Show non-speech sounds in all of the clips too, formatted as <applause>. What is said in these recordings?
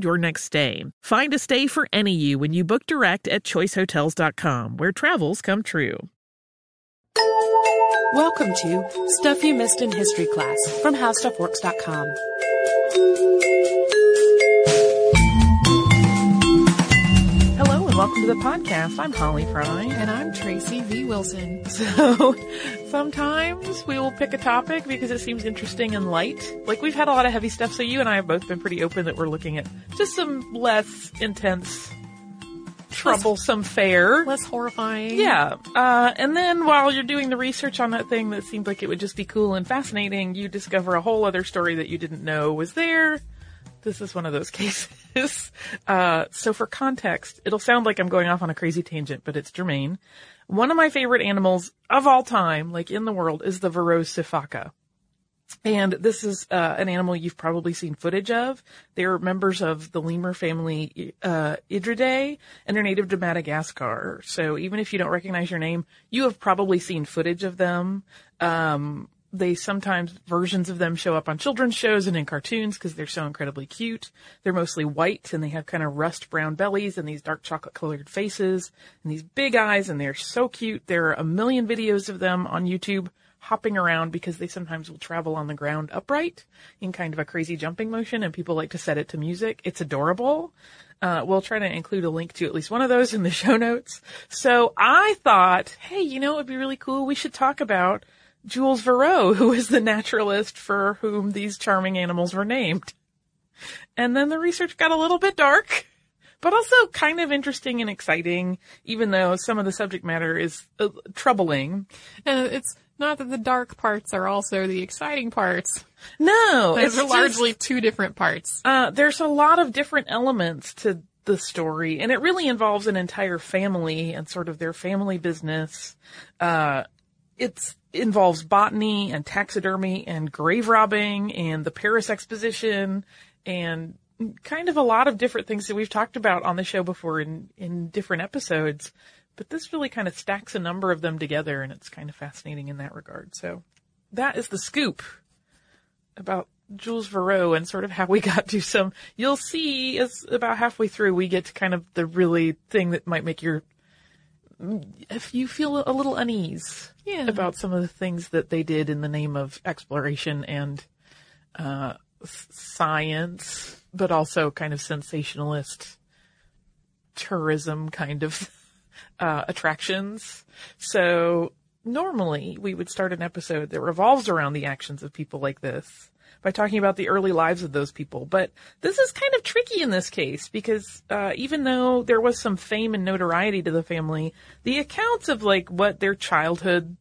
your next stay. Find a stay for any you when you book direct at choicehotels.com, where travels come true. Welcome to Stuff You Missed in History class from HowStuffWorks.com. welcome to the podcast. I'm Holly Frey. And I'm Tracy V. Wilson. <laughs> So sometimes we will pick a topic because it seems interesting and light. Like we've had a lot of heavy stuff, so you and I have both been pretty open that we're looking at just some less intense, troublesome fare. Less horrifying. Yeah. Uh, and then while you're doing the research on that thing that seemed like it would just be cool and fascinating, you discover a whole other story that you didn't know was there. This is one of those <laughs> cases. Uh, so for context, it'll sound like I'm going off on a crazy tangent, but it's germane. One of my favorite animals of all time, like in the world, is the Verreaux sifaka. And this is uh, an animal you've probably seen footage of. They're members of the lemur family uh, Indriidae, and they're native to Madagascar. So even if you don't recognize your name, you have probably seen footage of them. Um, they sometimes versions of them show up on children's shows and in cartoons because they're so incredibly cute. They're mostly white and they have kind of rust brown bellies and these dark chocolate colored faces and these big eyes and they're so cute. There are a million videos of them on YouTube hopping around because they sometimes will travel on the ground upright in kind of a crazy jumping motion and people like to set it to music. It's adorable. Uh, we'll try to include a link to at least one of those in the <laughs> show notes. So I thought, hey, you know, it would be really cool. We should talk about Jules Verreaux, who is the naturalist for whom these charming animals were named. And then the research got a little bit dark, but also kind of interesting and exciting, even though some of the subject matter is uh, troubling. And it's not that the dark parts are also the exciting parts. No, Those it's are largely just, two different parts. uh, there's a lot of different elements to the story, and it really involves an entire family and sort of their family business. Uh, it's involves botany and taxidermy and grave robbing and the Paris Exposition and kind of a lot of different things that we've talked about on the show before in, in different episodes. But this really kind of stacks a number of them together and it's kind of fascinating in that regard. So that is the scoop about Jules Verreaux and sort of how we got to some, you'll see as about halfway through we get to kind of the really thing that might make your, if you feel a little unease Yeah. about some of the things that they did in the name of exploration and uh, science, but also kind of sensationalist tourism kind of <laughs> uh, attractions. So normally we would start an episode that revolves around the actions of people like this. By talking about the early lives of those people. But this is kind of tricky in this case because uh, even though there was some fame and notoriety to the family, the accounts of like what their childhood,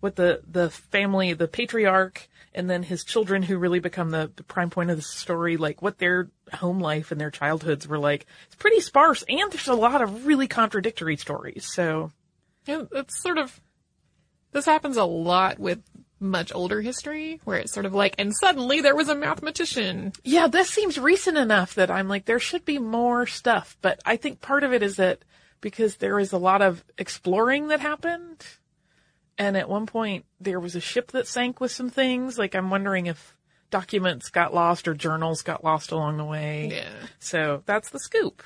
what the the family, the patriarch, and then his children who really become the, the prime point of the story, like what their home life and their childhoods were like, it's pretty sparse, and there's a lot of really contradictory stories. So Yeah, it's sort of this happens a lot with much older history where it's sort of like and suddenly there was a mathematician. Yeah, this seems recent enough that I'm like, there should be more stuff. But I think part of it is that because there is a lot of exploring that happened. And at one point there was a ship that sank with some things. Like I'm wondering if documents got lost or journals got lost along the way. Yeah. So that's the scoop.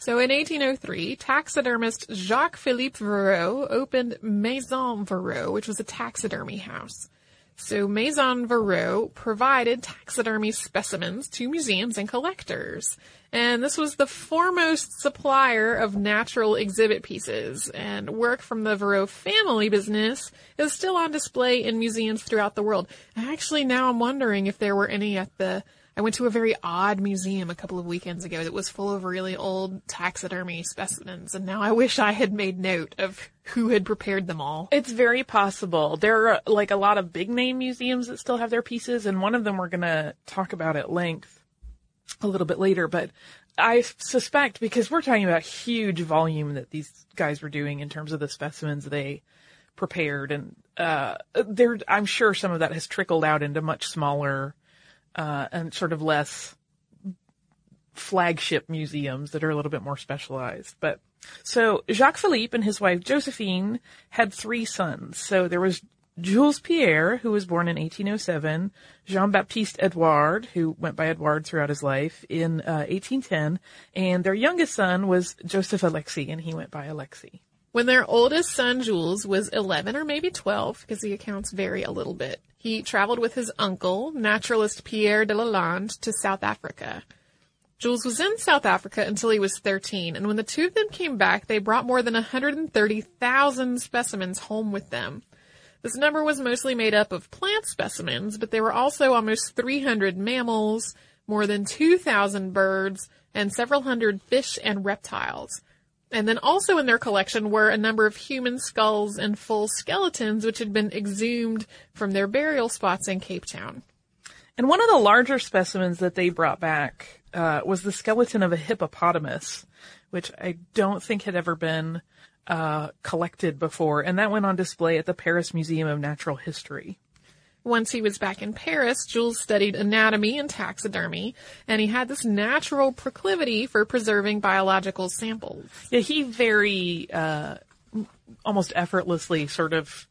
So in 1803, taxidermist Jacques-Philippe Verreaux opened Maison Verreaux, which was a taxidermy house. So Maison Verreaux provided taxidermy specimens to museums and collectors. And this was the foremost supplier of natural exhibit pieces, and work from the Verreaux family business is still on display in museums throughout the world. Actually, now I'm wondering if there were any at the I went to a very odd museum a couple of weekends ago that was full of really old taxidermy specimens, and now I wish I had made note of who had prepared them all. It's very possible. There are like a lot of big name museums that still have their pieces, and one of them we're to talk about at length a little bit later. But I suspect because we're talking about huge volume that these guys were doing in terms of the specimens they prepared, and uh, there, I'm sure some of that has trickled out into much smaller uh, and sort of less flagship museums that are a little bit more specialized. But so Jacques Philippe and his wife Josephine had three sons. So there was Jules Pierre, who was born in 1807, Jean-Baptiste Edouard, who went by Edouard throughout his life, in uh, 1810, and their youngest son was Joseph Alexis, and he went by Alexis. When their oldest son, Jules, was 11 or maybe 12, because the accounts vary a little bit, he traveled with his uncle, naturalist Pierre de Lalande, to South Africa. Jules was in South Africa until he was 13, and when the two of them came back, they brought more than 130,000 specimens home with them. This number was mostly made up of plant specimens, but there were also almost 300 mammals, more than 2,000 birds, and several hundred fish and reptiles. And then also in their collection were a number of human skulls and full skeletons which had been exhumed from their burial spots in Cape Town. And one of the larger specimens that they brought back uh, was the skeleton of a hippopotamus, which I don't think had ever been uh, collected before, and that went on display at the Paris Museum of Natural History. Once he was back in Paris, Jules studied anatomy and taxidermy, and he had this natural proclivity for preserving biological samples. Yeah, he very uh, almost effortlessly sort of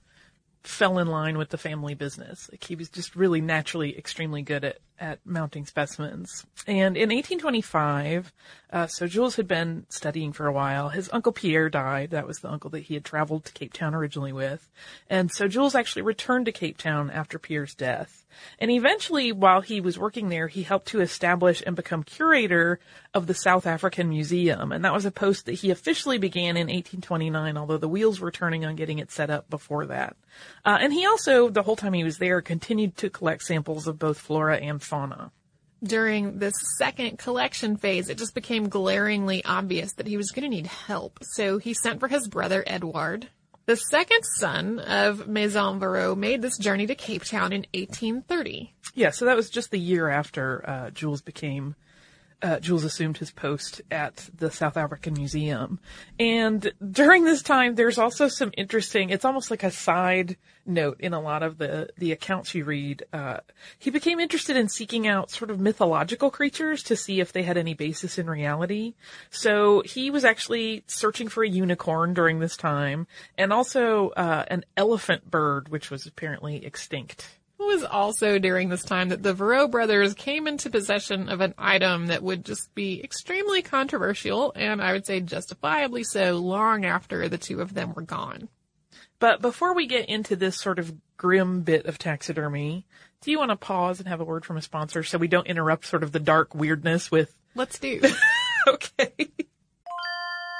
fell in line with the family business. Like he was just really naturally extremely good at, at mounting specimens. And in 1825, uh, so Jules had been studying for a while. His uncle Pierre died. That was the uncle that he had traveled to Cape Town originally with. And so Jules actually returned to Cape Town after Pierre's death. And eventually, while he was working there, he helped to establish and become curator of the South African Museum. And that was a post that he officially began in 1829, although the wheels were turning on getting it set up before that. Uh, and he also, the whole time he was there, continued to collect samples of both flora and fauna. During this second collection phase, it just became glaringly obvious that he was going to need help. So he sent for his brother Edward. The second son of Maison Verreau made this journey to Cape Town in 1830. Yeah, so that was just the year after uh, Jules became uh, Jules assumed his post at the South African Museum. And during this time, there's also some interesting, it's almost like a side note in a lot of the, the accounts you read. Uh, he became interested in seeking out sort of mythological creatures to see if they had any basis in reality. So he was actually searching for a unicorn during this time and also, uh, an elephant bird, which was apparently extinct. It was also during this time that the Verreau brothers came into possession of an item that would just be extremely controversial, and I would say justifiably so long after the two of them were gone. But before we get into this sort of grim bit of taxidermy, do you want to pause and have a word from a sponsor so we don't interrupt sort of the dark weirdness with, Let's do. <laughs> okay.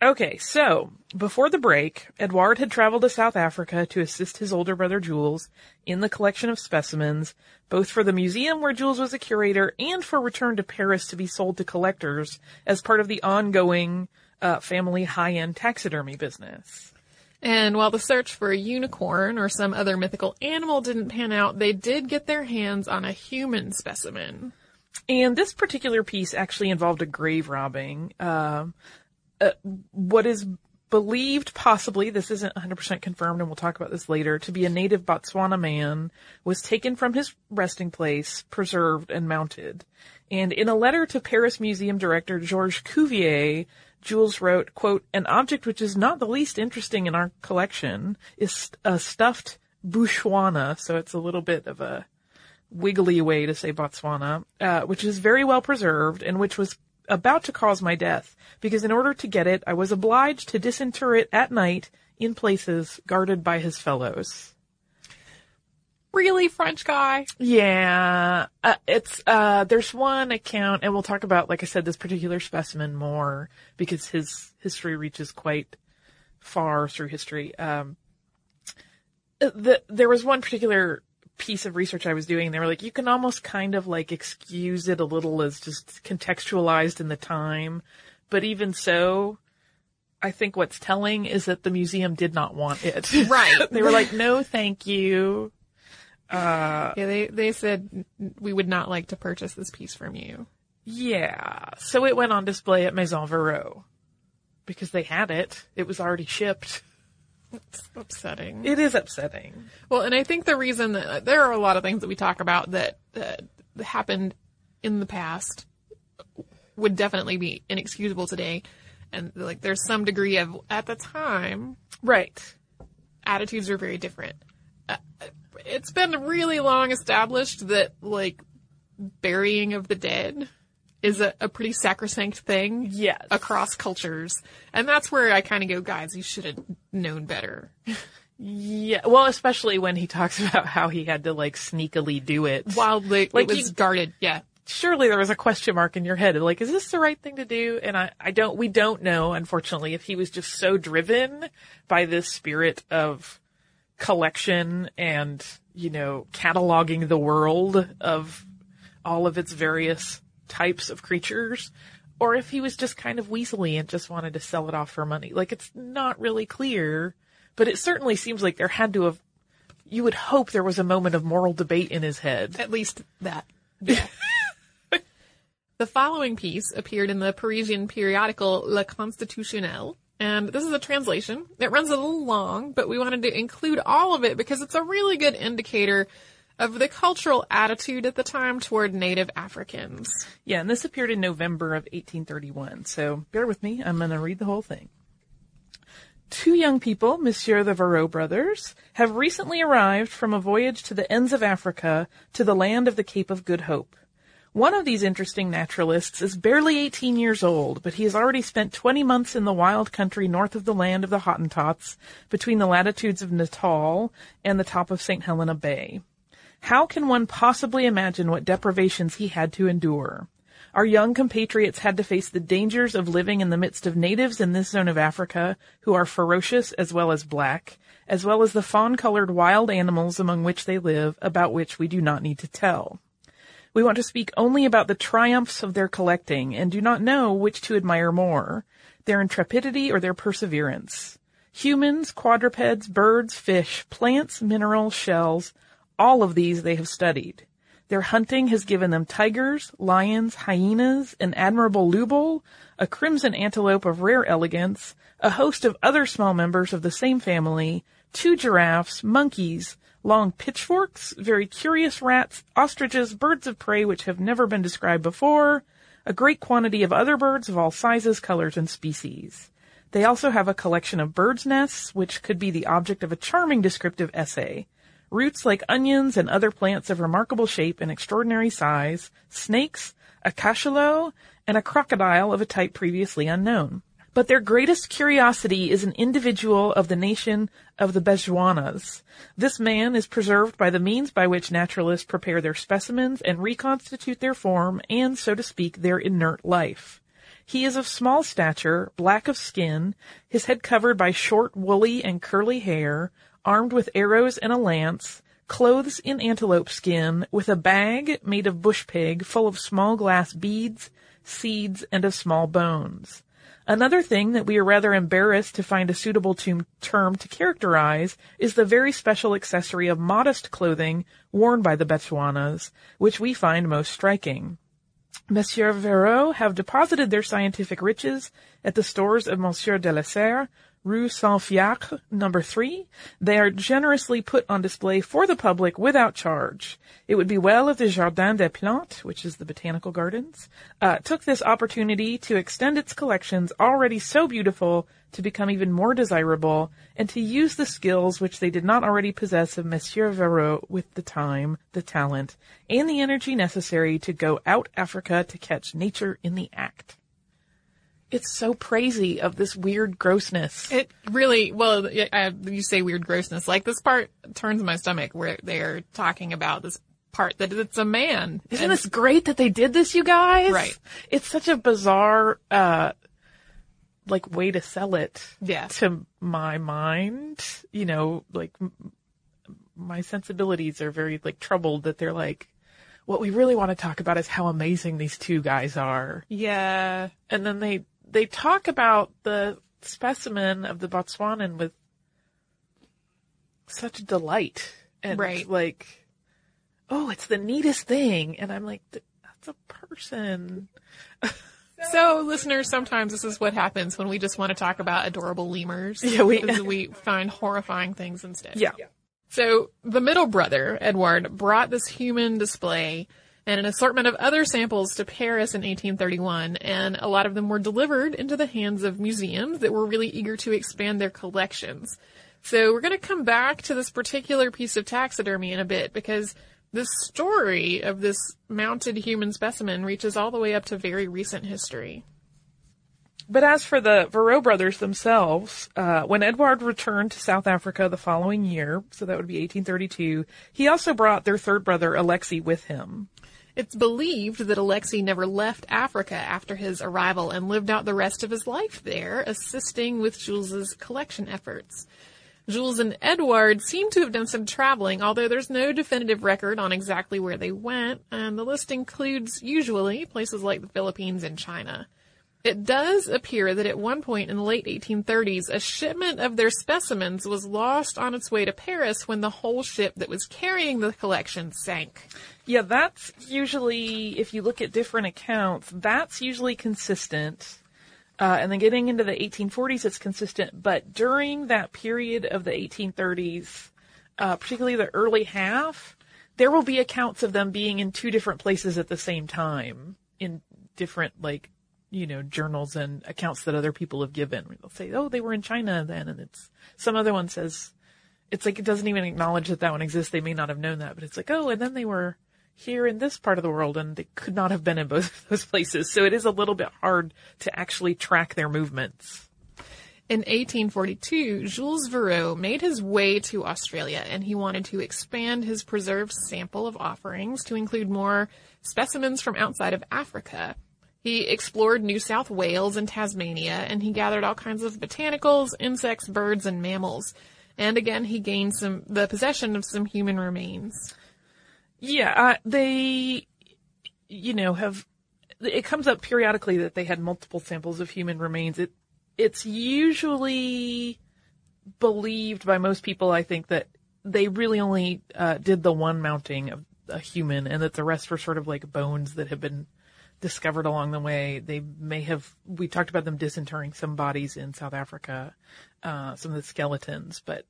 Okay, so before the break, Edouard had traveled to South Africa to assist his older brother Jules in the collection of specimens, both for the museum where Jules was a curator and for return to Paris to be sold to collectors as part of the ongoing uh, family high-end taxidermy business. And while the search for a unicorn or some other mythical animal didn't pan out, they did get their hands on a human specimen. And this particular piece actually involved a grave robbing. Um, uh, what is believed possibly, this isn't 100% confirmed and we'll talk about this later, to be a native Botswana man was taken from his resting place, preserved and mounted. And in a letter to Paris Museum director Georges Cuvier, Jules wrote, quote, an object which is not the least interesting in our collection is a stuffed Bushwana, so it's a little bit of a wiggly way to say Botswana, uh, which is very well preserved and which was about to cause my death, because in order to get it, I was obliged to disinter it at night in places guarded by his fellows. Really, French guy? Yeah, uh, it's uh, there's one account, and we'll talk about, like I said, this particular specimen more because his history reaches quite far through history. Um, the, there was one particular piece of research I was doing. They were like, you can almost kind of like excuse it a little as just contextualized in the time, but even so, I think what's telling is that the museum did not want it. <laughs> Right. they were like, no, thank you. Uh, yeah, they, they said we would not like to purchase this piece from you. Yeah. So it went on display at Maison Verreaux because they had it. It was already shipped. It's upsetting. It is upsetting. Well, and I think the reason that there are a lot of things that we talk about that, that happened in the past would definitely be inexcusable today. And like there's some degree of, at the time, Right. attitudes are very different. Uh, it's been really long established that like burying of the dead is a, a pretty sacrosanct thing Yes. across cultures. And that's where I kind of go, guys, you should have known better. Yeah. Well, especially when he talks <laughs> about how he had to like sneakily do it. While like, Like it was you- guarded. Yeah. surely there was a question mark in your head like is this the right thing to do and i i don't we don't know unfortunately if he was just so driven by this spirit of collection and you know cataloging the world of all of its various types of creatures or if he was just kind of weaselly and just wanted to sell it off for money like it's not really clear but it certainly seems like there had to have you would hope there was a moment of moral debate in his head At least that. <laughs> Yeah. the following piece appeared in the Parisian periodical Le Constitutionnel. And this is a translation. It runs a little long, but we wanted to include all of it because it's a really good indicator of the cultural attitude at the time toward native Africans. Yeah, and this appeared in November of 1831. So bear with me. I'm going to read the whole thing. Two young people, Monsieur the Verreaux brothers, have recently arrived from a voyage to the ends of Africa to the land of the Cape of Good Hope. One of these interesting naturalists is barely 18 years old, but he has already spent 20 months in the wild country north of the land of the Hottentots, between the latitudes of Natal and the top of St. Helena Bay. How can one possibly imagine what deprivations he had to endure? Our young compatriots had to face the dangers of living in the midst of natives in this zone of Africa who are ferocious as well as black, as well as the fawn-colored wild animals among which they live, about which we do not need to tell. We want to speak only about the triumphs of their collecting and do not know which to admire more, their intrepidity or their perseverance. Humans, quadrupeds, birds, fish, plants, minerals, shells, all of these they have studied. Their hunting has given them tigers, lions, hyenas, an admirable lubol, a crimson antelope of rare elegance, a host of other small members of the same family, two giraffes, monkeys, long pitchforks, very curious rats, ostriches, birds of prey which have never been described before, a great quantity of other birds of all sizes, colors, and species. They also have a collection of birds' nests, which could be the object of a charming descriptive essay. Roots like onions and other plants of remarkable shape and extraordinary size, snakes, a cachalot, and a crocodile of a type previously unknown. But their greatest curiosity is an individual of the nation of the Bechuanas. This man is preserved by the means by which naturalists prepare their specimens and reconstitute their form and, so to speak, their inert life. He is of small stature, black of skin, his head covered by short, woolly, and curly hair, armed with arrows and a lance, clothes in antelope skin, with a bag made of bush pig full of small glass beads, seeds, and of small bones. Another thing that we are rather embarrassed to find a suitable term to characterize is the very special accessory of modest clothing worn by the Bechuanas, which we find most striking. Monsieur Verreaux have deposited their scientific riches at the stores of Monsieur de la Serre, Rue Saint-Fiacre, number three. They are generously put on display for the public without charge. It would be well if the Jardin des Plantes, which is the botanical gardens, uh, took this opportunity to extend its collections already so beautiful to become even more desirable and to use the skills which they did not already possess of Monsieur Verreaux with the time, the talent, and the energy necessary to go out Africa to catch nature in the act. It's so crazy of this weird grossness. It really, well, uh, you say weird grossness. Like this part turns my stomach where they're talking about this part that it's a man. Isn't And- this great that they did this, you guys? Right. It's such a bizarre, uh, like way to sell it. Yeah. To my mind, you know, like m- my sensibilities are very like troubled that they're like, what we really want to talk about is how amazing these two guys are. Yeah. And then they, they talk about the specimen of the Botswanan with such delight and Right. like, oh, it's the neatest thing. And I'm like, that's a person. <laughs> So, listeners, sometimes this is what happens when we just want to talk about adorable lemurs. Yeah, we- we find horrifying things instead. Yeah. So, the middle brother, Edward, brought this human display and an assortment of other samples to Paris in 1831, and a lot of them were delivered into the hands of museums that were really eager to expand their collections. So, we're going to come back to this particular piece of taxidermy in a bit because the story of this mounted human specimen reaches all the way up to very recent history. But as for the Verreaux brothers themselves, uh, when Edward returned to South Africa the following year, so that would be 1832, he also brought their third brother Alexei with him. It's believed that Alexei never left Africa after his arrival and lived out the rest of his life there, assisting with Jules's collection efforts. Jules and Edward seem to have done some traveling, although there's no definitive record on exactly where they went, and the list includes usually places like the Philippines and China. It does appear that at one point in the late 1830s, a shipment of their specimens was lost on its way to Paris when the whole ship that was carrying the collection sank. Yeah, that's usually, if you look at different accounts, that's usually consistent. Uh, and then getting into the 1840s, it's consistent. But during that period of the 1830s, uh, particularly the early half, there will be accounts of them being in two different places at the same time in different, like, you know, journals and accounts that other people have given. They'll say, oh, they were in China then. And it's, some other one says, it's like it doesn't even acknowledge that that one exists. They may not have known that, but it's like, oh, and then they were here in this part of the world and they could not have been in both of those <laughs> places. So it is a little bit hard to actually track their movements. In 1842, Jules Verreaux made his way to Australia and he wanted to expand his preserved sample of offerings to include more specimens from outside of Africa. He explored New South Wales and Tasmania and he gathered all kinds of botanicals, insects, birds, and mammals. And again, he gained some, the possession of some human remains. Yeah, uh, they, you know, have, it comes up periodically that they had multiple samples of human remains. It, it's usually believed by most people, I think, that they really only uh, did the one mounting of a human and that the rest were sort of like bones that have been discovered along the way. They may have, we talked about them disinterring some bodies in South Africa, uh, some of the skeletons, but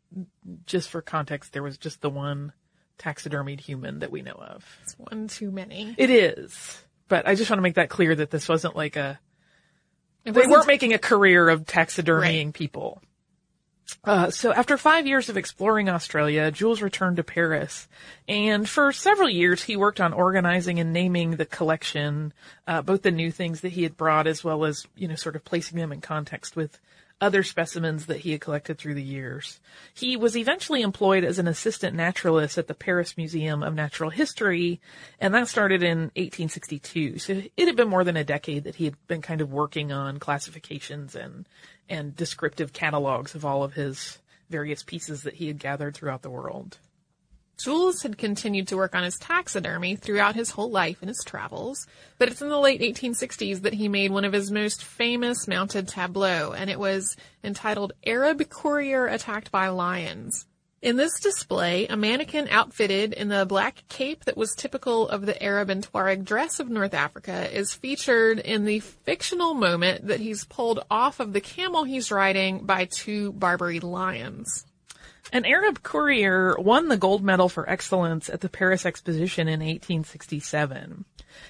just for context, there was just the one taxidermied human that we know of. It's one too many. It is. But I just want to make that clear that this wasn't like a, they weren't making a career of taxidermying Right. people. Uh, so after five years of exploring Australia, Jules returned to Paris, and for several years he worked on organizing and naming the collection, uh, both the new things that he had brought as well as you know sort of placing them in context with other specimens that he had collected through the years. He was eventually employed as an assistant naturalist at the Paris Museum of Natural History, and that started in 1862. So it had been more than a decade that he had been kind of working on classifications and and descriptive catalogs of all of his various pieces that he had gathered throughout the world. Jules had continued to work on his taxidermy throughout his whole life and his travels, but it's in the late 1860s that he made one of his most famous mounted tableaux, and it was entitled Arab Courier Attacked by Lions. In this display, a mannequin outfitted in the black cape that was typical of the Arab and Tuareg dress of North Africa is featured in the fictional moment that he's pulled off of the camel he's riding by two Barbary lions. An Arab courier won the gold medal for excellence at the Paris Exposition in 1867.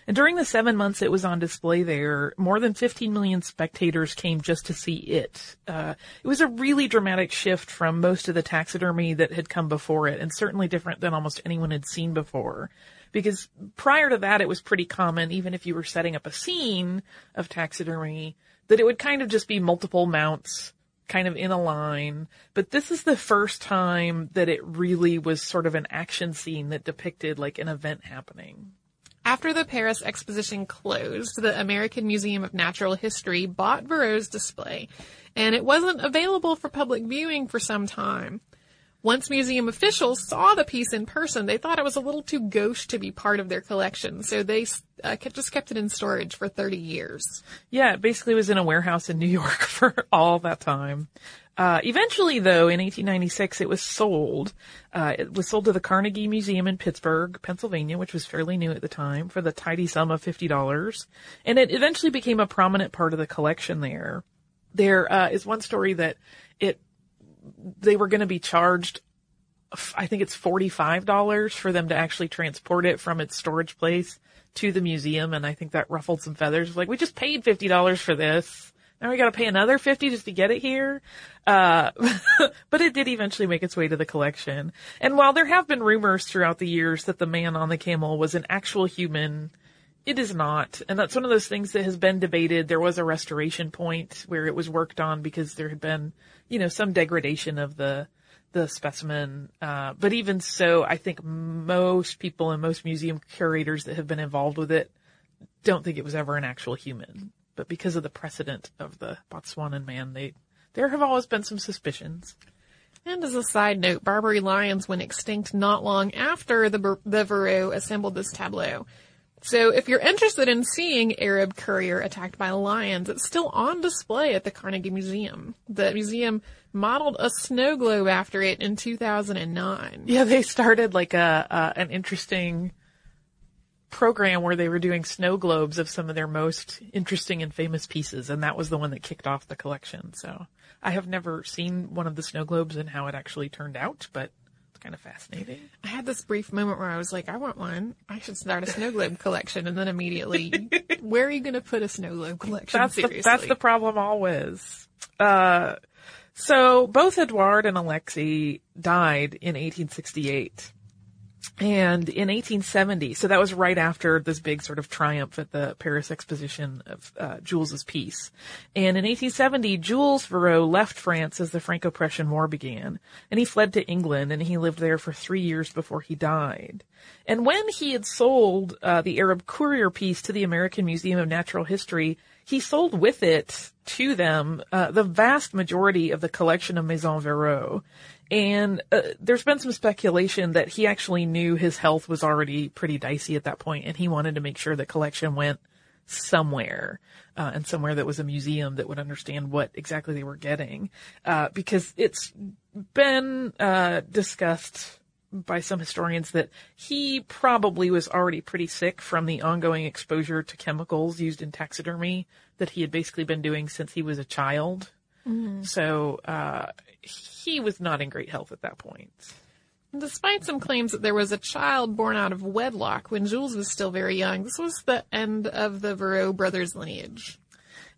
And during the seven months it was on display there, more than 15 million spectators came just to see it. Uh, it was a really dramatic shift from most of the taxidermy that had come before it, and certainly different than almost anyone had seen before. Because prior to that, it was pretty common, even if you were setting up a scene of taxidermy, that it would kind of just be multiple mounts kind of in a line. But this is the first time that it really was sort of an action scene that depicted like an event happening. After the Paris exposition closed, the American Museum of Natural History bought Verreaux's display, and it wasn't available for public viewing for some time. Once museum officials saw the piece in person, they thought it was a little too gauche to be part of their collection, so they uh, just kept it in storage for 30 years. Yeah, it basically was in a warehouse in New York <laughs> for all that time. Uh, eventually, though, in 1896, it was sold. Uh, it was sold to the Carnegie Museum in Pittsburgh, Pennsylvania, which was fairly new at the time, for the tidy sum of $50. And it eventually became a prominent part of the collection there. There uh, is one story that it they were going to be charged I think it's $45 for them to actually transport it from its storage place to the museum. And I think that ruffled some feathers. Like, we just paid $50 for this. Now we gotta pay another 50 just to get it here. Uh, <laughs> but it did eventually make its way to the collection. And while there have been rumors throughout the years that the man on the camel was an actual human, it is not. And that's one of those things that has been debated. There was a restoration point where it was worked on because there had been, you know, some degradation of the, the specimen. Uh, but even so, I think most people and most museum curators that have been involved with it don't think it was ever an actual human but because of the precedent of the Botswanan man, they there have always been some suspicions. And as a side note, Barbary lions went extinct not long after the the assembled this tableau. So if you're interested in seeing Arab courier attacked by lions, it's still on display at the Carnegie Museum. The museum modeled a snow globe after it in 2009. Yeah, they started like a uh, an interesting program where they were doing snow globes of some of their most interesting and famous pieces, and that was the one that kicked off the collection. So I have never seen one of the snow globes and how it actually turned out, but it's kind of fascinating. I had this brief moment where I was like, I want one. I should start a snow globe collection, and then immediately, <laughs> where are you going to put a snow globe collection? That's seriously? the, that's the problem always. Uh, so both Edouard and Alexei died in 1868. And in 1870, so that was right after this big sort of triumph at the Paris Exposition of uh, Jules's piece. And in 1870, Jules Verreaux left France as the Franco-Prussian War began, and he fled to England, and he lived there for three years before he died. And when he had sold uh, the Arab Courier piece to the American Museum of Natural History, he sold with it to them uh, the vast majority of the collection of Maison Verreaux. And uh, there's been some speculation that he actually knew his health was already pretty dicey at that point, and he wanted to make sure the collection went somewhere, uh, and somewhere that was a museum that would understand what exactly they were getting, uh, because it's been uh, discussed by some historians that he probably was already pretty sick from the ongoing exposure to chemicals used in taxidermy that he had basically been doing since he was a child. Mm-hmm. So uh, he was not in great health at that point. Despite some claims that there was a child born out of wedlock when Jules was still very young, this was the end of the Verreaux brothers' lineage.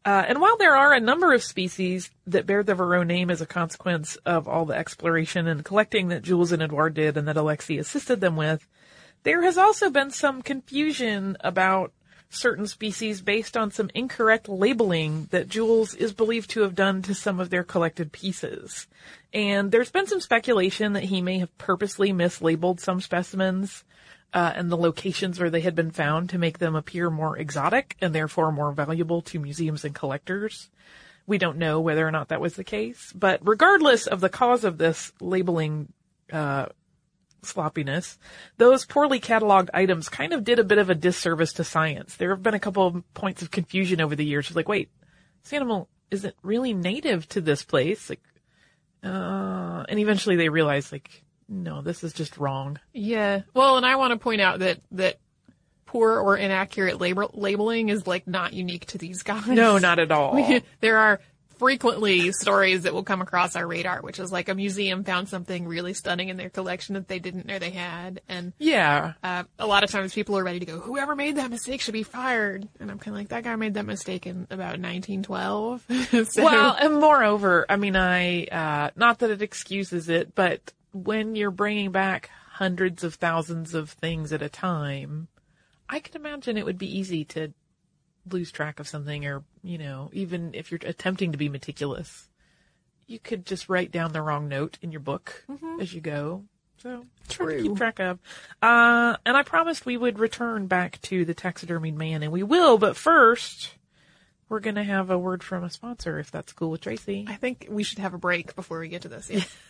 Uh, and while there are a number of species that bear the Verreaux name as a consequence of all the exploration and collecting that Jules and Edouard did and that Alexei assisted them with, there has also been some confusion about certain species based on some incorrect labeling that Jules is believed to have done to some of their collected pieces. And there's been some speculation that he may have purposely mislabeled some specimens uh, and the locations where they had been found to make them appear more exotic and therefore more valuable to museums and collectors. We don't know whether or not that was the case, but regardless of the cause of this labeling uh, sloppiness, those poorly cataloged items kind of did a bit of a disservice to science. There have been a couple of points of confusion over the years. Like, wait, this animal isn't really native to this place. Like, uh, and eventually they realized, like, no, this is just wrong. Yeah. Well, and I want to point out that, that poor or inaccurate label- labeling is like not unique to these guys. No, not at all. <laughs> there are frequently stories that will come across our radar, which is like a museum found something really stunning in their collection that they didn't know they had. And yeah, uh, a lot of times people are ready to go, whoever made that mistake should be fired. And I'm kind of like, that guy made that mistake in about 1912. <laughs> so, well, and moreover, I mean, I, uh, not that it excuses it, but when you're bringing back hundreds of thousands of things at a time, I can imagine it would be easy to lose track of something or, you know, even if you're attempting to be meticulous, you could just write down the wrong note in your book as you go. So hard to keep track of. Uh, and I promised we would return back to the taxidermied man, and we will. But first, we're gonna have a word from a sponsor, if that's cool with Tracy. I think we should have a break before we get to this. Yeah. <laughs>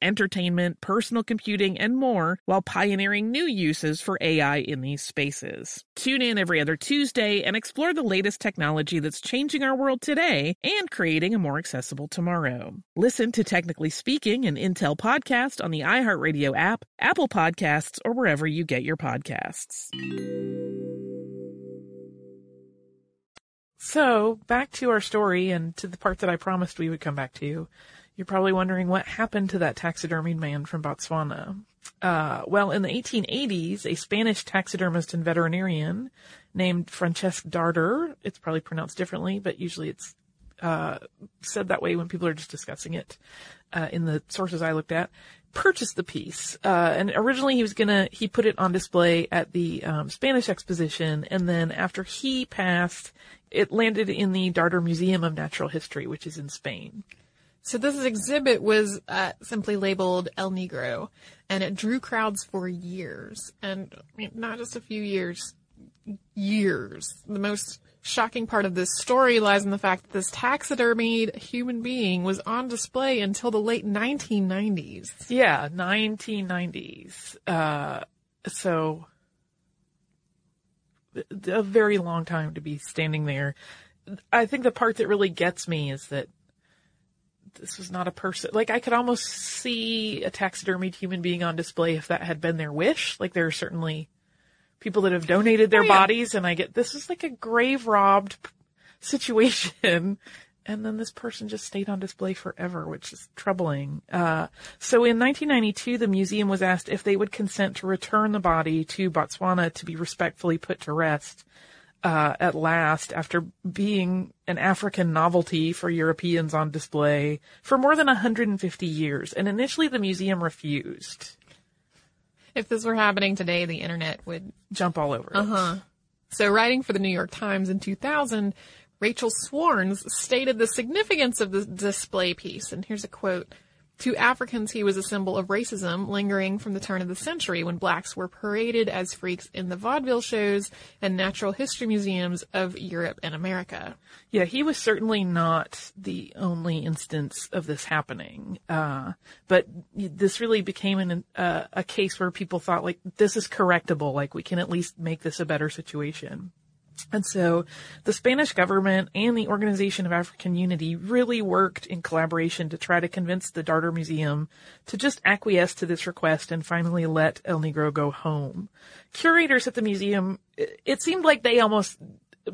entertainment, personal computing, and more while pioneering new uses for AI in these spaces. Tune in every other Tuesday and explore the latest technology that's changing our world today and creating a more accessible tomorrow. Listen to Technically Speaking, an Intel podcast on the iHeartRadio app, Apple Podcasts, or wherever you get your podcasts. So, back to our story and to the part that I promised we would come back to. You're probably wondering what happened to that taxidermied man from Botswana. Uh, well, in the 1880s, a Spanish taxidermist and veterinarian named Francesc Darder, it's probably pronounced differently, but usually it's uh, said that way when people are just discussing it uh, in the sources I looked at, purchased the piece. Uh, and originally he was gonna, he put it on display at the um, Spanish Exposition, and then after he passed, it landed in the Darder Museum of Natural History, which is in Spain. So this exhibit was uh, simply labeled El Negro, and it drew crowds for years, and I mean, not just a few years, years. The most shocking part of this story lies in the fact that this taxidermied human being was on display until the late 1990s. Yeah, 1990s. Uh, so a very long time to be standing there. I think the part that really gets me is that this was not a person. Like I could almost see a taxidermied human being on display if that had been their wish. Like there are certainly people that have donated their Oh, yeah. bodies, and I get this is like a grave robbed situation. <laughs> And then this person just stayed on display forever, which is troubling. Uh, so in 1992, the museum was asked if they would consent to return the body to Botswana to be respectfully put to rest uh, at last after being an African novelty for Europeans on display for more than 150 years. And initially the museum refused. If this were happening today, the internet would Jump all over it. Uh huh. So, writing for the New York Times in 2000, Rachel Swarns stated the significance of the display piece. And here's a quote. To Africans, he was a symbol of racism lingering from the turn of the century when blacks were paraded as freaks in the vaudeville shows and natural history museums of Europe and America. Yeah, he was certainly not the only instance of this happening. Uh, but this really became an, uh, a case where people thought like, this is correctable. Like we can at least make this a better situation. And so the Spanish government and the Organization of African Unity really worked in collaboration to try to convince the Darder Museum to just acquiesce to this request and finally let El Negro go home. Curators at the museum, it, seemed like they almost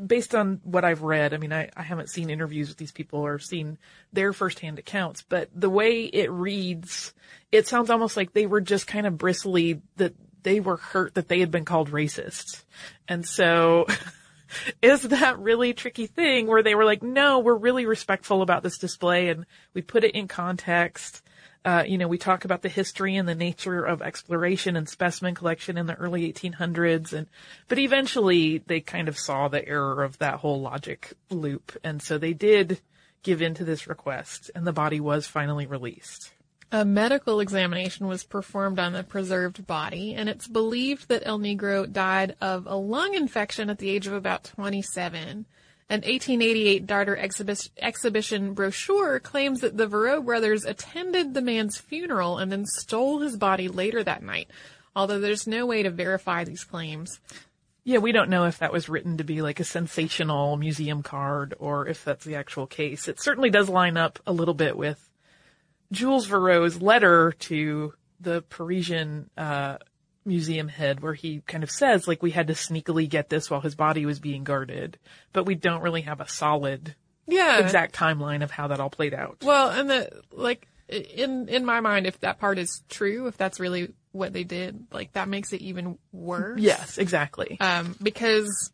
based on what I've read, I mean, I, I haven't seen interviews with these people or seen their firsthand accounts, but the way it reads, it sounds almost like they were just kind of bristly that they were hurt that they had been called racist. And so <laughs> <laughs> is that really tricky thing where they were like, no, we're really respectful about this display and we put it in context. Uh, you know, we talk about the history and the nature of exploration and specimen collection in the early 1800s and, but eventually they kind of saw the error of that whole logic loop. And so they did give in to this request and the body was finally released. A medical examination was performed on the preserved body, and it's believed that El Negro died of a lung infection at the age of about 27. An 1888 Darder exhibi- exhibition brochure claims that the Verreaux brothers attended the man's funeral and then stole his body later that night, although there's no way to verify these claims. Yeah, we don't know if that was written to be like a sensational museum card or if that's the actual case. It certainly does line up a little bit with Jules Verreaux's letter to the Parisian uh, museum head, where he kind of says like we had to sneakily get this while his body was being guarded, but we don't really have a solid Yeah. exact timeline of how that all played out. Well, and the like in in my mind, if that part is true, if that's really what they did, like that makes it even worse. Yes, exactly. Um, because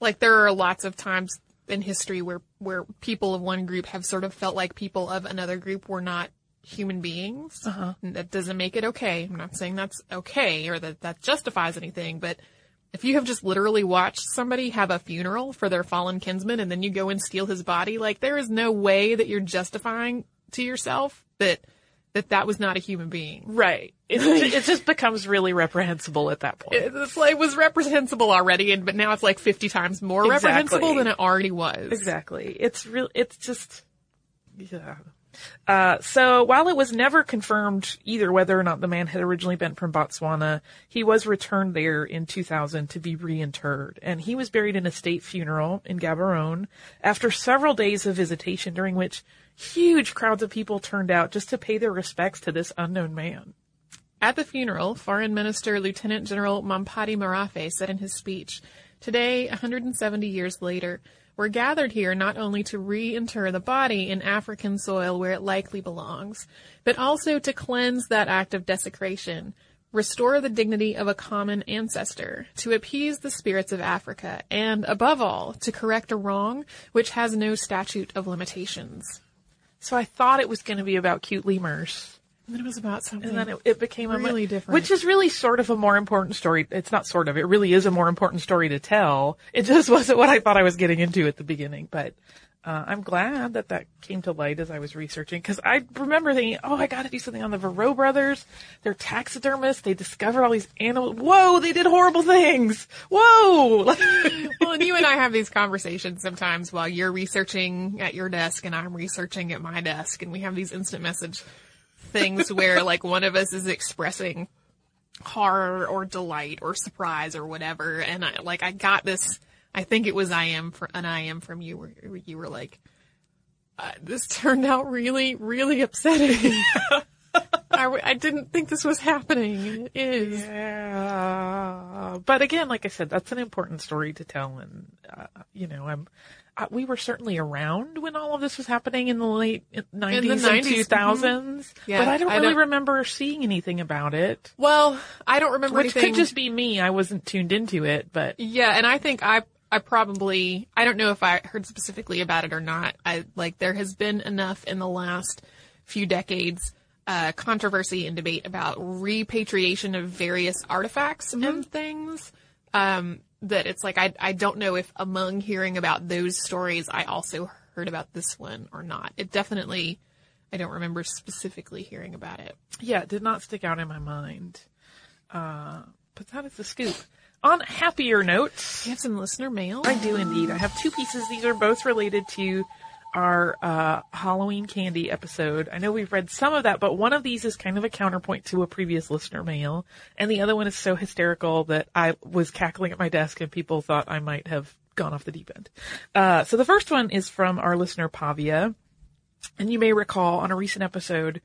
like there are lots of times in history where where people of one group have sort of felt like people of another group were not human beings. Uh-huh. That doesn't make it okay. I'm not saying that's okay or that that justifies anything, but if you have just literally watched somebody have a funeral for their fallen kinsman and then you go and steal his body, like there is no way that you're justifying to yourself that that that was not a human being. right. It, <laughs> it just becomes really reprehensible at that point. It's like it was reprehensible already, and but now it's like fifty times more Exactly. reprehensible than it already was. Exactly. It's real. It's just, yeah. Uh, so while it was never confirmed either whether or not the man had originally been from Botswana, he was returned there in 2000 to be reinterred, and he was buried in a state funeral in Gaborone after several days of visitation, during which huge crowds of people turned out just to pay their respects to this unknown man. At the funeral, Foreign Minister Lieutenant General Mompati Merafhe said in his speech, Today, 170 years later, we're gathered here not only to reinter the body in African soil where it likely belongs, but also to cleanse that act of desecration, restore the dignity of a common ancestor, to appease the spirits of Africa, and, above all, to correct a wrong which has no statute of limitations. So I thought it was going to be about cute lemurs. And then it was about something. And then it, it became a Really mu- different. which is really sort of a more important story. It's not sort of. It really is a more important story to tell. It just <laughs> wasn't what I thought I was getting into at the beginning. But uh, I'm glad that that came to light as I was researching because I remember thinking, oh, I got to do something on the Verreaux brothers. They're taxidermists. They discovered all these animals. Whoa, they did horrible things. Whoa. <laughs> well, and you and I have these conversations sometimes while you're researching at your desk and I'm researching at my desk, and we have these instant message things where like one of us is expressing horror or delight or surprise or whatever, and I like I got this. I think it was I am for an I am from you where you were like, uh, this turned out really, really upsetting. <laughs> I, I didn't think this was happening. It is. Yeah. But again, like I said, that's an important story to tell. And, uh, you know, I'm, we were certainly around when all of this was happening in the late 90s the and 90s, 2000s. Yeah, but I don't I really don't- remember seeing anything about it. Well, I don't remember Which anything. could just be me. I wasn't tuned into it, but Yeah, and I think I I probably I don't know if I heard specifically about it or not. I like there has been enough in the last few decades uh, controversy and debate about repatriation of various artifacts and things. Um, that it's like I I don't know if among hearing about those stories I also heard about this one or not. It definitely I don't remember specifically hearing about it. yeah, it did not stick out in my mind. Uh, but that is the scoop. On happier notes, You have some listener mail. I do indeed. I have two pieces. These are both related to our uh, Halloween candy episode. I know we've read some of that, but one of these is kind of a counterpoint to a previous listener mail, and the other one is so hysterical that I was cackling at my desk and people thought I might have gone off the deep end. Uh, so the first one is from our listener Pavia, and you may recall on a recent episode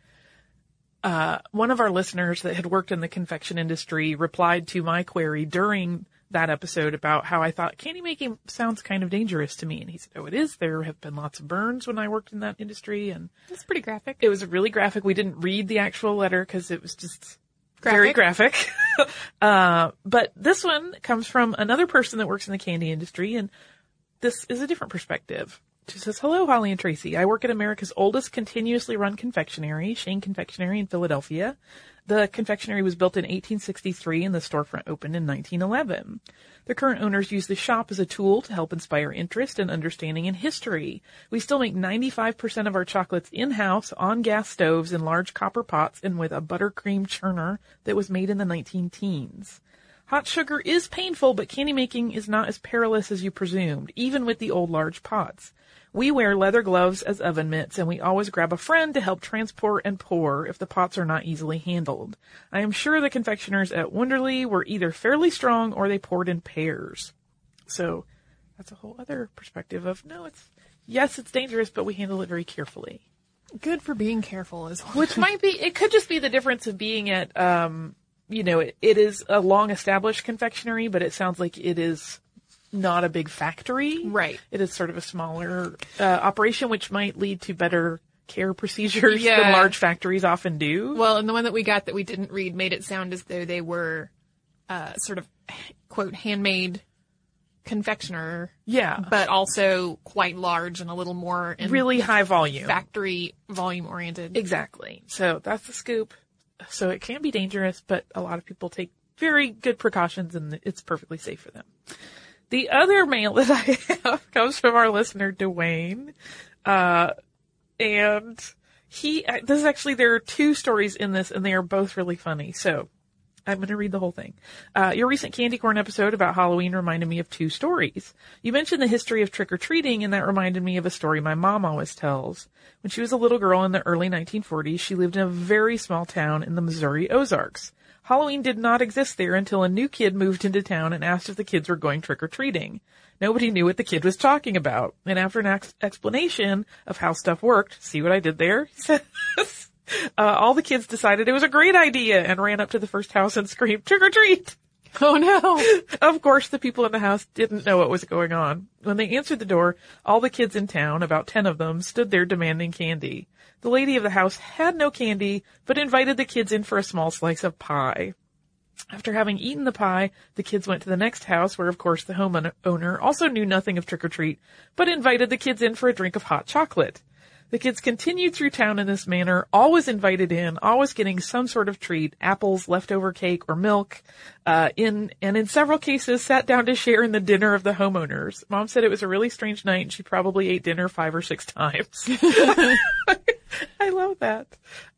uh, one of our listeners that had worked in the confection industry replied to my query during that episode about how I thought candy making sounds kind of dangerous to me. And he said, Oh, it is. There have been lots of burns when I worked in that industry. And It's pretty graphic. it was really graphic. We didn't read the actual letter because it was just very graphic. <laughs> uh, but this one comes from another person that works in the candy industry. And this is a different perspective. She says, Hello, Holly and Tracy. I work at America's oldest continuously run confectionery, Shane Confectionery in Philadelphia. The confectionery was built in 1863 and the storefront opened in 1911. The current owners use the shop as a tool to help inspire interest and understanding in history. We still make 95% of our chocolates in-house on gas stoves in large copper pots and with a buttercream churner that was made in the 19 teens. Hot sugar is painful, but candy making is not as perilous as you presumed, even with the old large pots. We wear leather gloves as oven mitts, and we always grab a friend to help transport and pour if the pots are not easily handled. I am sure the confectioners at Wonderly were either fairly strong or they poured in pairs. So that's a whole other perspective of no, it's yes, it's dangerous, but we handle it very carefully. Good for being careful as well. Which might be, it could just be the difference of being at, um, you know, it, it is a long established confectionery, but it sounds like it is not a big factory. Right. It is sort of a smaller uh, operation, which might lead to better care procedures Yeah. than large factories often do. Well, and the one that we got that we didn't read made it sound as though they were uh, sort of quote handmade confectioner, yeah. but also quite large and a little more in really high volume. factory volume oriented. Exactly. So that's the scoop. So it can be dangerous, but a lot of people take very good precautions and it's perfectly safe for them. The other mail that I have <laughs> comes from our listener, Dwayne. Uh, and he, this is actually, there are two stories in this and they are both really funny. So I'm going to read the whole thing. Uh, your recent candy corn episode about Halloween reminded me of two stories. You mentioned the history of trick or treating, and that reminded me of a story my mom always tells. When she was a little girl in the early 1940s, she lived in a very small town in the Missouri Ozarks. Halloween did not exist there until a new kid moved into town and asked if the kids were going trick or treating. Nobody knew what the kid was talking about. And after an ex- explanation of how stuff worked, see what I did there? <laughs> He says, uh, all the kids decided it was a great idea and ran up to the first house and screamed, trick or treat! Oh no! <laughs> Of course, the people in the house didn't know what was going on. When they answered the door, all the kids in town, about ten of them, stood there demanding candy. The lady of the house had no candy, but invited the kids in for a small slice of pie. After having eaten the pie, the kids went to the next house where of course the homeowner also knew nothing of trick or treat, but invited the kids in for a drink of hot chocolate. The kids continued through town in this manner, always invited in, always getting some sort of treat, apples, leftover cake, or milk, uh, in, and in several cases sat down to share in the dinner of the homeowners. Mom said it was a really strange night and she probably ate dinner five or six <laughs> times. <laughs> I love that.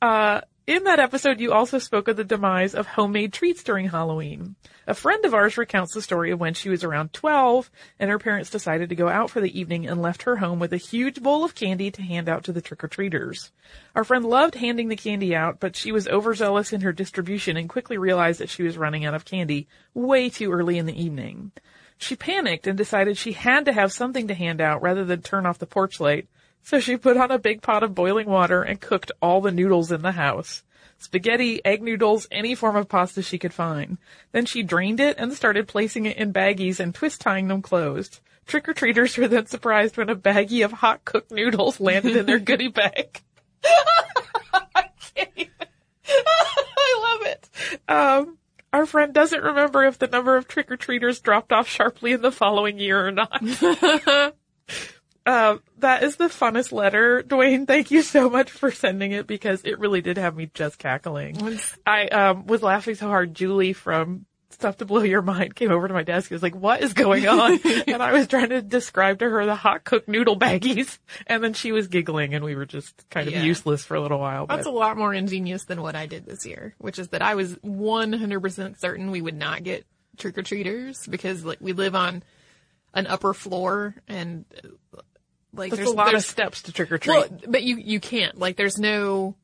Uh, in that episode, you also spoke of the demise of homemade treats during Halloween. A friend of ours recounts the story of when she was around 12 and her parents decided to go out for the evening and left her home with a huge bowl of candy to hand out to the trick-or-treaters. Our friend loved handing the candy out, but she was overzealous in her distribution and quickly realized that she was running out of candy way too early in the evening. She panicked and decided she had to have something to hand out rather than turn off the porch light, so she put on a big pot of boiling water and cooked all the noodles in the house. Spaghetti, egg noodles, any form of pasta she could find. Then she drained it and started placing it in baggies and twist tying them closed. Trick-or-treaters were then surprised when a baggie of hot cooked noodles landed in their <laughs> goodie bag. I can't even. I love it. Um, our friend doesn't remember if the number of trick-or-treaters dropped off sharply in the following year or not. <laughs> Uh, that is the funnest letter. Dwayne, thank you so much for sending it because it really did have me just cackling. I um, was laughing so hard. Julie from Stuff to Blow Your Mind came over to my desk and was like, what is going on? <laughs> and I was trying to describe to her the hot cooked noodle baggies. And then she was giggling and we were just kind of Yeah. useless for a little while. That's a lot more ingenious than what I did this year, which is that I was 100% certain we would not get trick or treaters because like we live on an upper floor and like there's there's a lot of steps to trick or treat. well, but you you can't like there's no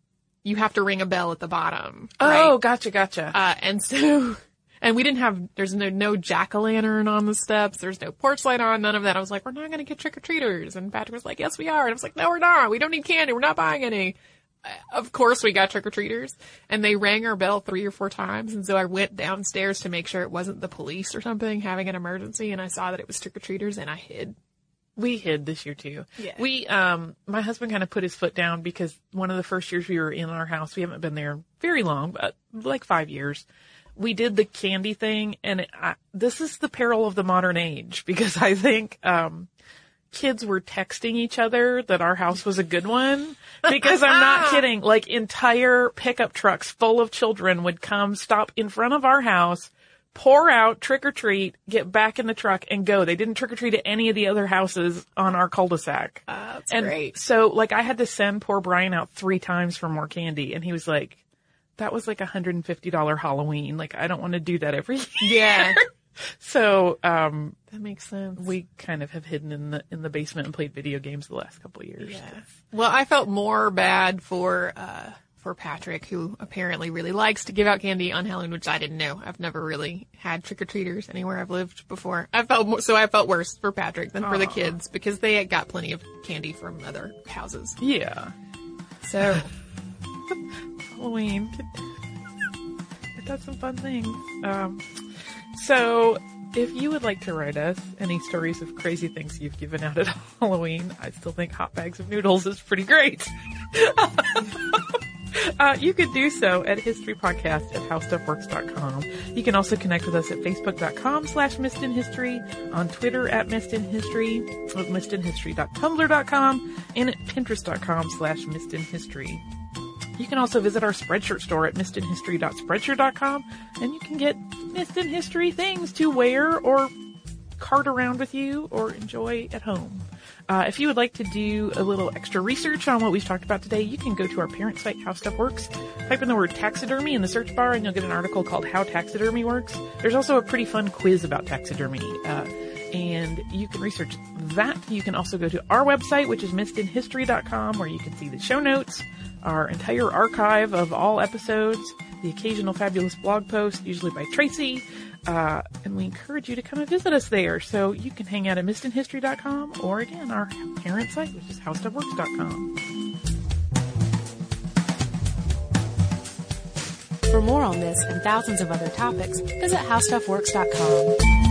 you have to ring a bell at the bottom. oh, right? gotcha, gotcha. Uh, and so, <laughs> and we didn't have, there's no, no jack-o'-lantern on the steps. There's no porch light on, none of that. I was like, we're not going to get trick-or-treaters. And Patrick was like, yes, we are. And I was like, no, we're not. We don't need candy. We're not buying any. Uh, Of course we got trick-or-treaters and they rang our bell three or four times. And so I went downstairs to make sure it wasn't the police or something having an emergency. And I saw that it was trick-or-treaters and I hid. We hid this year too. Yeah. We, um, my husband kind of put his foot down because one of the first years we were in our house, we haven't been there very long, but like five years. We did the candy thing and it, I, this is the peril of the modern age <laughs> because I think, um, kids were texting each other that our house was a good one because I'm not <laughs> kidding. Like entire pickup trucks full of children would come stop in front of our house, pour out trick or treat, get back in the truck and go. They didn't trick or treat at any of the other houses on our cul-de-sac. That's and great. so like I had to send poor Brian out three times for more candy and he was like, that was like a $150 Halloween. Like I don't want to do that every <laughs> year. Yeah. So, um, that makes sense. we kind of have hidden in the in the basement and played video games the last couple of years. Yeah. Well, I felt more bad for uh for Patrick, who apparently really likes to give out candy on Halloween, which I didn't know. I've never really had trick or treaters anywhere I've lived before. I felt more, so I felt worse for Patrick than for the kids because they got plenty of candy from other houses. Yeah. So <laughs> Halloween. It does some fun things. Um, so, if you would like to write us any stories of crazy things you've given out at <laughs> Halloween, I still think hot bags of noodles is pretty great. <laughs> <laughs> Uh, you could do so at historypodcast at howstuffworks.com. You can also connect with us at facebook.com slash missedinhistory, on Twitter at missedinhistory, with missedinhistory.tumblr.com, and at pinterest.com slash missedinhistory. You can also visit our Spreadshirt store at missedinhistory.spreadshirt.com, and you can get Missed in History things to wear or cart around with you or enjoy at home. Uh, if you would like to do a little extra research on what we've talked about today, you can go to our parent site, How Stuff Works. Type in the word taxidermy in the search bar and you'll get an article called How Taxidermy Works. There's also a pretty fun quiz about taxidermy. Uh, and you can research that. You can also go to our website, which is missedinhistory.com, where you can see the show notes, our entire archive of all episodes, the occasional fabulous blog post, usually by Tracy, uh, and we encourage you to come and visit us there. So you can hang out at missedinhistory.com or again, our parent site, which is howstuffworks.com. For more on this and thousands of other topics, visit howstuffworks.com.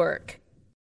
work.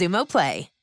Xumo Play.